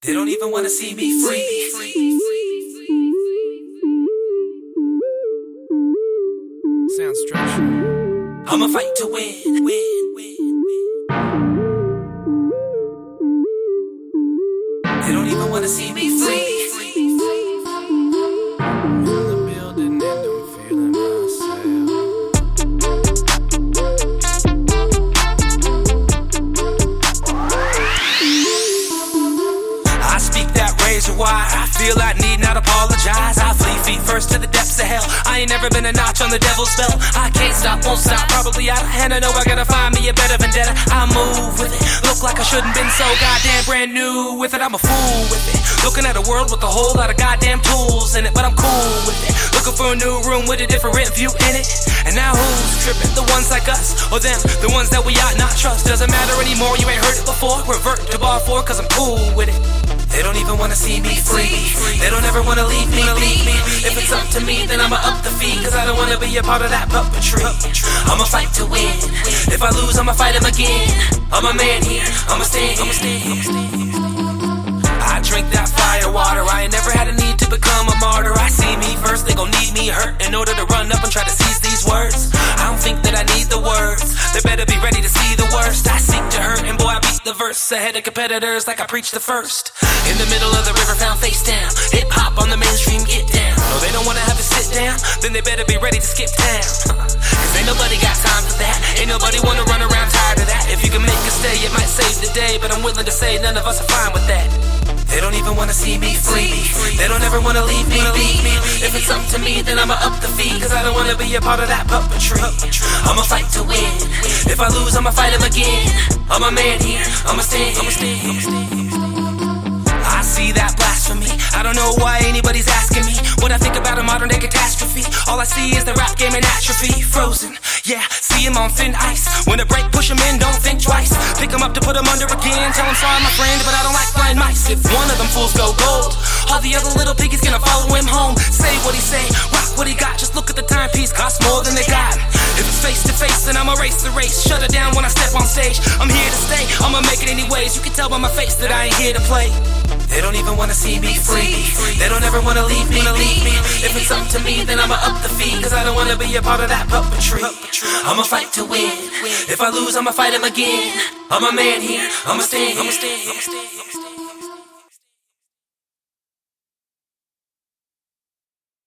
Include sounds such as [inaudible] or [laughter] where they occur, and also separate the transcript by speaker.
Speaker 1: They don't even wanna see me free.
Speaker 2: Sounds strange.
Speaker 1: I'ma fight to win, win, win, win. They don't even wanna see me free. Wide. I feel I need not apologize. I flee feet first to the depths of hell. I ain't never been a notch on the devil's belt. I can't stop, won't stop. Probably out of hand. I know I gotta find me a better vendetta. I move with it. Look like I shouldn't been so goddamn brand new with it. I'm a fool with it. Looking at a world with a whole lot of goddamn tools in it, but I'm cool with it. Looking for a new room with a different view in it. And now who's tripping? The ones like us or them? The ones that we ought not trust. Doesn't matter anymore. You ain't heard it before. Revert to bar four, cause I'm cool with it. They don't even wanna see me free. They don't ever wanna leave me. Me. If it's up to me, then I'ma up the fee. Cause I don't wanna be a part of that puppetry. I'ma fight to win. If I lose, I'ma fight him again. I'm a man here. I'ma stand. I'ma stand. I drink that fire water. I ain't never had a need to become a martyr. I see me first, they gon' need me hurt in order to run up and try to seize these words. I don't think that I need the words. They better be ready to see the worst. I seek to hurt, and boy, I beat the verse ahead of competitors like I preach the first. In the middle of the river, found face down. Hip hop on the mainstream, get down. No, they don't wanna have a sit down, then they better be ready to skip town. [laughs] Cause ain't nobody got time for that. Ain't nobody wanna run around tired of that. If you can make a stay, it might save the day. But I'm willing to say none of us are fine with that. They don't even wanna see me free. They don't ever wanna leave me be. If it's up to me, then I'ma up the fee. Cause I don't wanna be a part of that puppetry. I'ma fight to win. If I lose, I'ma fight him again. I'm a man here. I'ma stand. I'ma stand. I'ma stand. See that blasphemy. I don't know why anybody's asking me what I think about a modern day catastrophe. All I see is the rap game in atrophy. Frozen, yeah, see him on thin ice. When a break, push him in, don't think twice. Pick him up to put him under again. Tell him sorry, my friend, but I don't like blind mice. If one of them fools go gold, all the other little piggies gonna follow him home. Say what he say, rock what he got. Just look at the timepiece, cost more than they got. If it's face to face, then I'ma race the race. Shut it down when I step on stage. I'm here to stay, I'ma make it anyways. You can tell by my face that I ain't here to play. They don't even wanna see me free. They don't ever wanna leave me. Leave me. If it's up to me, then I'ma up the fee. Cause I don't wanna be a part of that puppetry. I'ma fight to win. If I lose, I'ma fight him again. I'm a man here. I'ma. I'ma. I'ma stand.